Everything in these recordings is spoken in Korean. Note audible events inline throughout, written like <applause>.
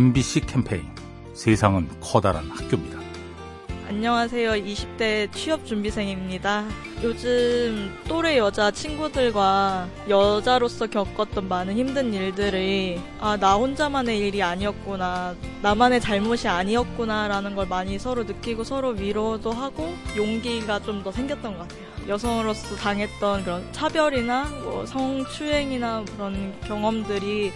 MBC 캠페인 세상은 커다란 학교입니다. 안녕하세요. 20대 취업 준비생입니다. 요즘 또래 여자 친구들과 여자로서 겪었던 많은 힘든 일들이 아, 나 혼자만의 일이 아니었구나. 나만의 잘못이 아니었구나라는 걸 많이 서로 느끼고 서로 위로도 하고 용기가 좀 더 생겼던 것 같아요. 여성으로서 당했던 그런 차별이나 뭐 성추행이나 그런 경험들이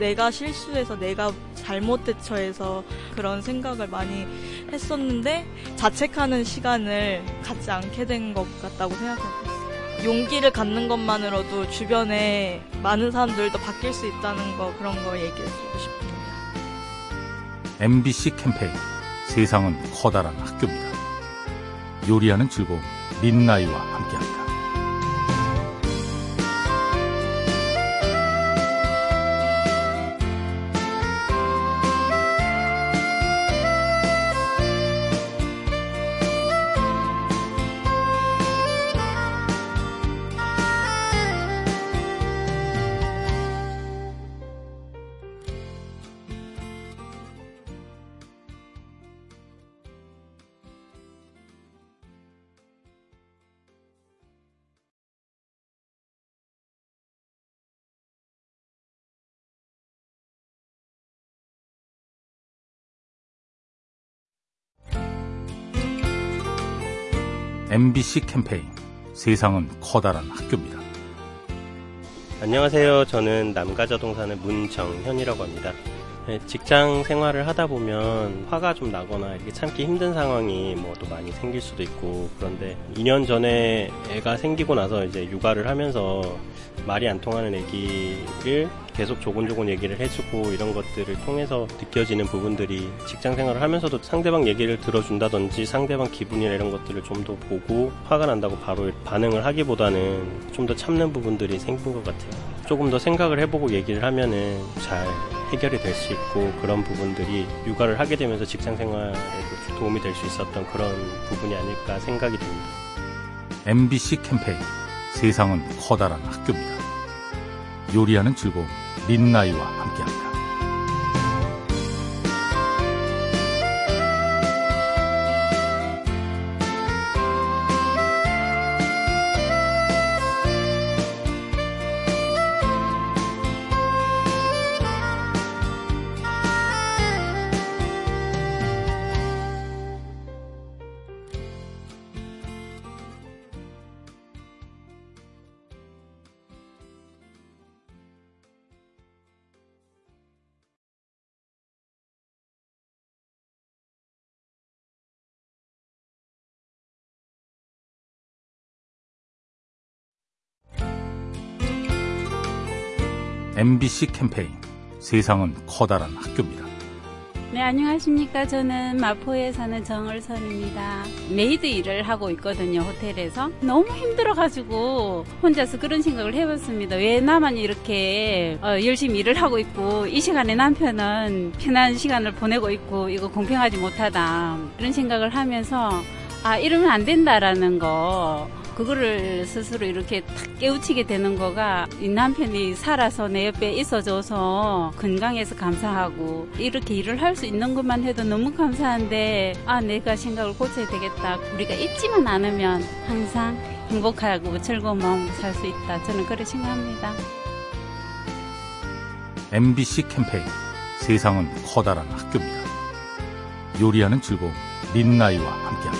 내가 실수해서 내가 잘못 대처해서 그런 생각을 많이 했었는데 자책하는 시간을 갖지 않게 된 것 같다고 생각하고 있어요. 용기를 갖는 것만으로도 주변에 많은 사람들도 바뀔 수 있다는 거 그런 거 얘기해주고 싶습니다. MBC 캠페인 세상은 커다란 학교입니다. 요리하는 즐거움 민나이와 함께합니다. MBC 캠페인 세상은 커다란 학교입니다. 안녕하세요. 저는 남가자동 사는 문정현이라고 합니다. 네, 직장 생활을 하다 보면 화가 좀 나거나 이렇게 참기 힘든 상황이 뭐 또 많이 생길 수도 있고 그런데 2년 전에 애가 생기고 나서 이제 육아를 하면서 말이 안 통하는 애기를 계속 조곤조곤 얘기를 해주고 이런 것들을 통해서 느껴지는 부분들이 직장 생활을 하면서도 상대방 얘기를 들어준다든지 상대방 기분이나 이런 것들을 좀 더 보고 화가 난다고 바로 반응을 하기보다는 좀 더 참는 부분들이 생긴 것 같아요. 조금 더 생각을 해보고 얘기를 하면은 잘 해결이 될 수 있고 그런 부분들이 육아를 하게 되면서 직장 생활에도 도움이 될 수 있었던 그런 부분이 아닐까 생각이 듭니다. MBC 캠페인 세상은 커다란 학교입니다. 요리하는 즐거움 민나이와 함께합니다. MBC 캠페인 세상은 커다란 학교입니다. 네, 안녕하십니까. 저는 마포에 사는 정을선입니다. 메이드 일을 하고 있거든요, 호텔에서. 너무 힘들어가지고 혼자서 그런 생각을 해봤습니다. 왜 나만 이렇게 어, 열심히 일을 하고 있고 이 시간에 남편은 편한 시간을 보내고 있고 이거 공평하지 못하다. 이런 생각을 하면서 아, 이러면 안 된다라는 거. 그거를 스스로 이렇게 탁 깨우치게 되는 거가 이 남편이 살아서 내 옆에 있어줘서 건강해서 감사하고 이렇게 일을 할 수 있는 것만 해도 너무 감사한데 아 내가 생각을 고쳐야 되겠다 우리가 잊지만 않으면 항상 행복하고 즐거운 마음으로 살 수 있다 저는 그렇게 생각합니다 MBC 캠페인 세상은 커다란 학교입니다. 요리하는 즐거움 민나이와 함께합니다.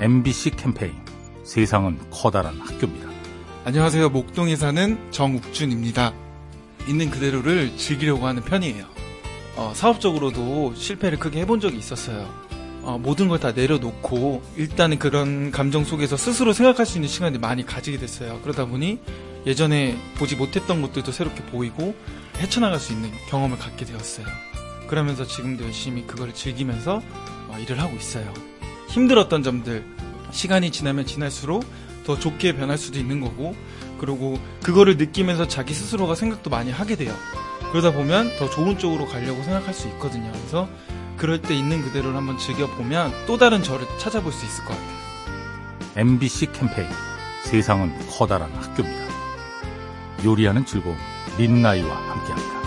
MBC 캠페인 세상은 커다란 학교입니다. 안녕하세요. 목동에 사는 정욱준입니다. 있는 그대로를 즐기려고 하는 편이에요. 어, 사업적으로도 실패를 크게 해본 적이 있었어요. 어, 모든 걸 다 내려놓고 일단은 그런 감정 속에서 스스로 생각할 수 있는 시간을 많이 가지게 됐어요. 그러다 보니 예전에 보지 못했던 것들도 새롭게 보이고 헤쳐나갈 수 있는 경험을 갖게 되었어요. 그러면서 지금도 열심히 그걸 즐기면서 어, 일을 하고 있어요. 힘들었던 점들 시간이 지나면 지날수록 더 좋게 변할 수도 있는 거고 그리고 그거를 느끼면서 자기 스스로가 생각도 많이 하게 돼요. 그러다 보면 더 좋은 쪽으로 가려고 생각할 수 있거든요. 그래서 그럴 때 있는 그대로를 한번 즐겨보면 또 다른 저를 찾아볼 수 있을 것 같아요. MBC 캠페인 세상은 커다란 학교입니다. 요리하는 즐거움 민나이와 함께합니다.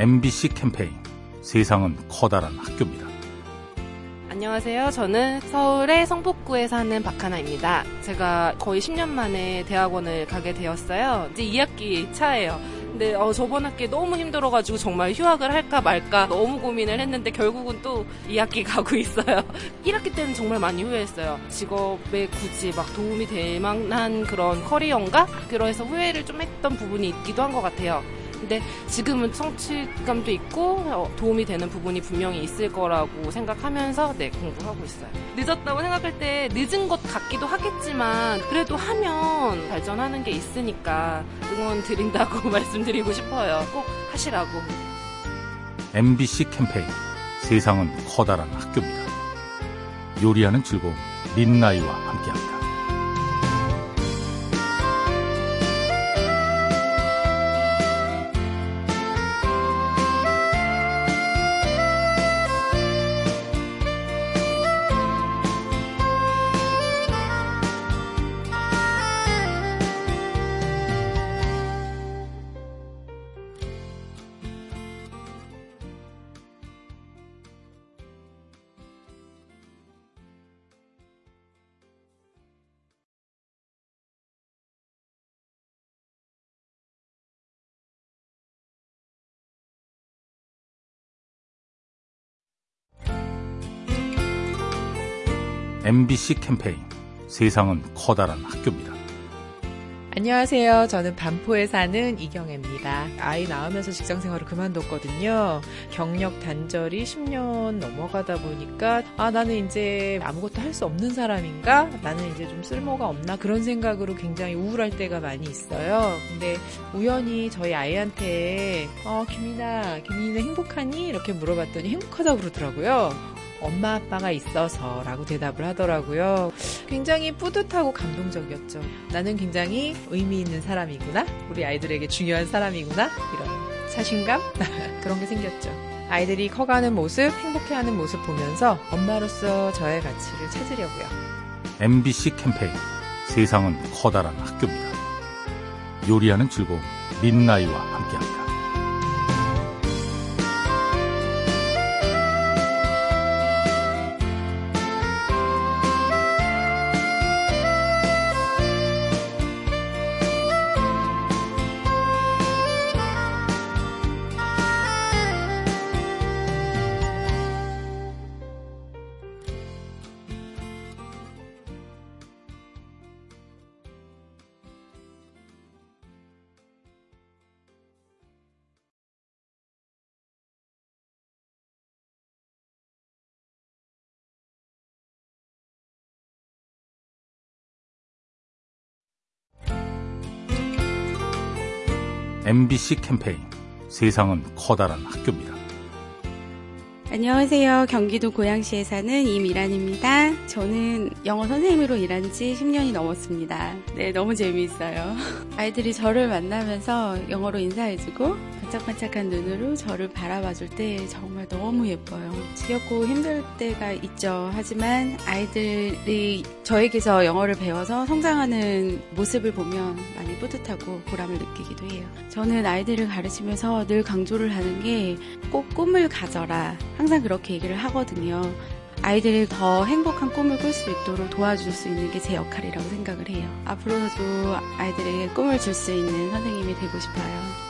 MBC 캠페인 세상은 커다란 학교입니다. 안녕하세요. 저는 서울의 성북구에 사는 박하나입니다. 제가 거의 10년 만에 대학원을 가게 되었어요. 이제 2학기 차예요. 근데 어, 저번 학기에 너무 힘들어가지고 정말 휴학을 할까 말까 너무 고민을 했는데 결국은 또 2학기 <laughs> 가고 있어요. 1학기 때는 정말 많이 후회했어요. 직업에 굳이 막 도움이 될 만한 그런 커리어인가? 그래서 후회를 좀 했던 부분이 있기도 한 것 같아요. 근데 지금은 성취감도 있고 어, 도움이 되는 부분이 분명히 있을 거라고 생각하면서 네 공부하고 있어요. 늦었다고 생각할 때 늦은 것 같기도 하겠지만 그래도 하면 발전하는 게 있으니까 응원 드린다고 <laughs> 말씀드리고 싶어요. 꼭 하시라고. MBC 캠페인 세상은 커다란 학교입니다. 요리하는 즐거움 민나이와 함께합니다. MBC 캠페인 세상은 커다란 학교입니다. 안녕하세요. 저는 반포에 사는 이경애입니다. 아이 낳으면서 직장 생활을 그만뒀거든요. 경력 단절이 10년 넘어가다 보니까 아 나는 이제 아무것도 할 수 없는 사람인가? 나는 이제 좀 쓸모가 없나? 그런 생각으로 굉장히 우울할 때가 많이 있어요. 근데 우연히 저희 아이한테 어 김이나 김이는 행복하니? 이렇게 물어봤더니 행복하다고 그러더라고요. 엄마 아빠가 있어서 라고 대답을 하더라고요. 굉장히 뿌듯하고 감동적이었죠. 나는 굉장히 의미 있는 사람이구나. 우리 아이들에게 중요한 사람이구나. 이런 자신감? <laughs> 그런 게 생겼죠. 아이들이 커가는 모습, 행복해하는 모습 보면서 엄마로서 저의 가치를 찾으려고요. MBC 캠페인 세상은 커다란 학교입니다. 요리하는 즐거움 민나이와 함께합니다. MBC 캠페인 세상은 커다란 학교입니다. 안녕하세요. 경기도 고양시에 사는 이미란입니다. 저는 영어 선생님으로 일한 지 10년이 넘었습니다. 네, 너무 재미있어요. 아이들이 저를 만나면서 영어로 인사해주고, 그 반짝반짝한 눈으로 저를 바라봐 줄 때 정말 너무 예뻐요. 지겹고 힘들 때가 있죠. 하지만 아이들이 저에게서 영어를 배워서 성장하는 모습을 보면 많이 뿌듯하고 보람을 느끼기도 해요. 저는 아이들을 가르치면서 늘 강조를 하는 게 꼭 꿈을 가져라. 항상 그렇게 얘기를 하거든요. 아이들이 더 행복한 꿈을 꿀 수 있도록 도와줄 수 있는 게 제 역할이라고 생각을 해요. 앞으로도 아이들에게 꿈을 줄 수 있는 선생님이 되고 싶어요.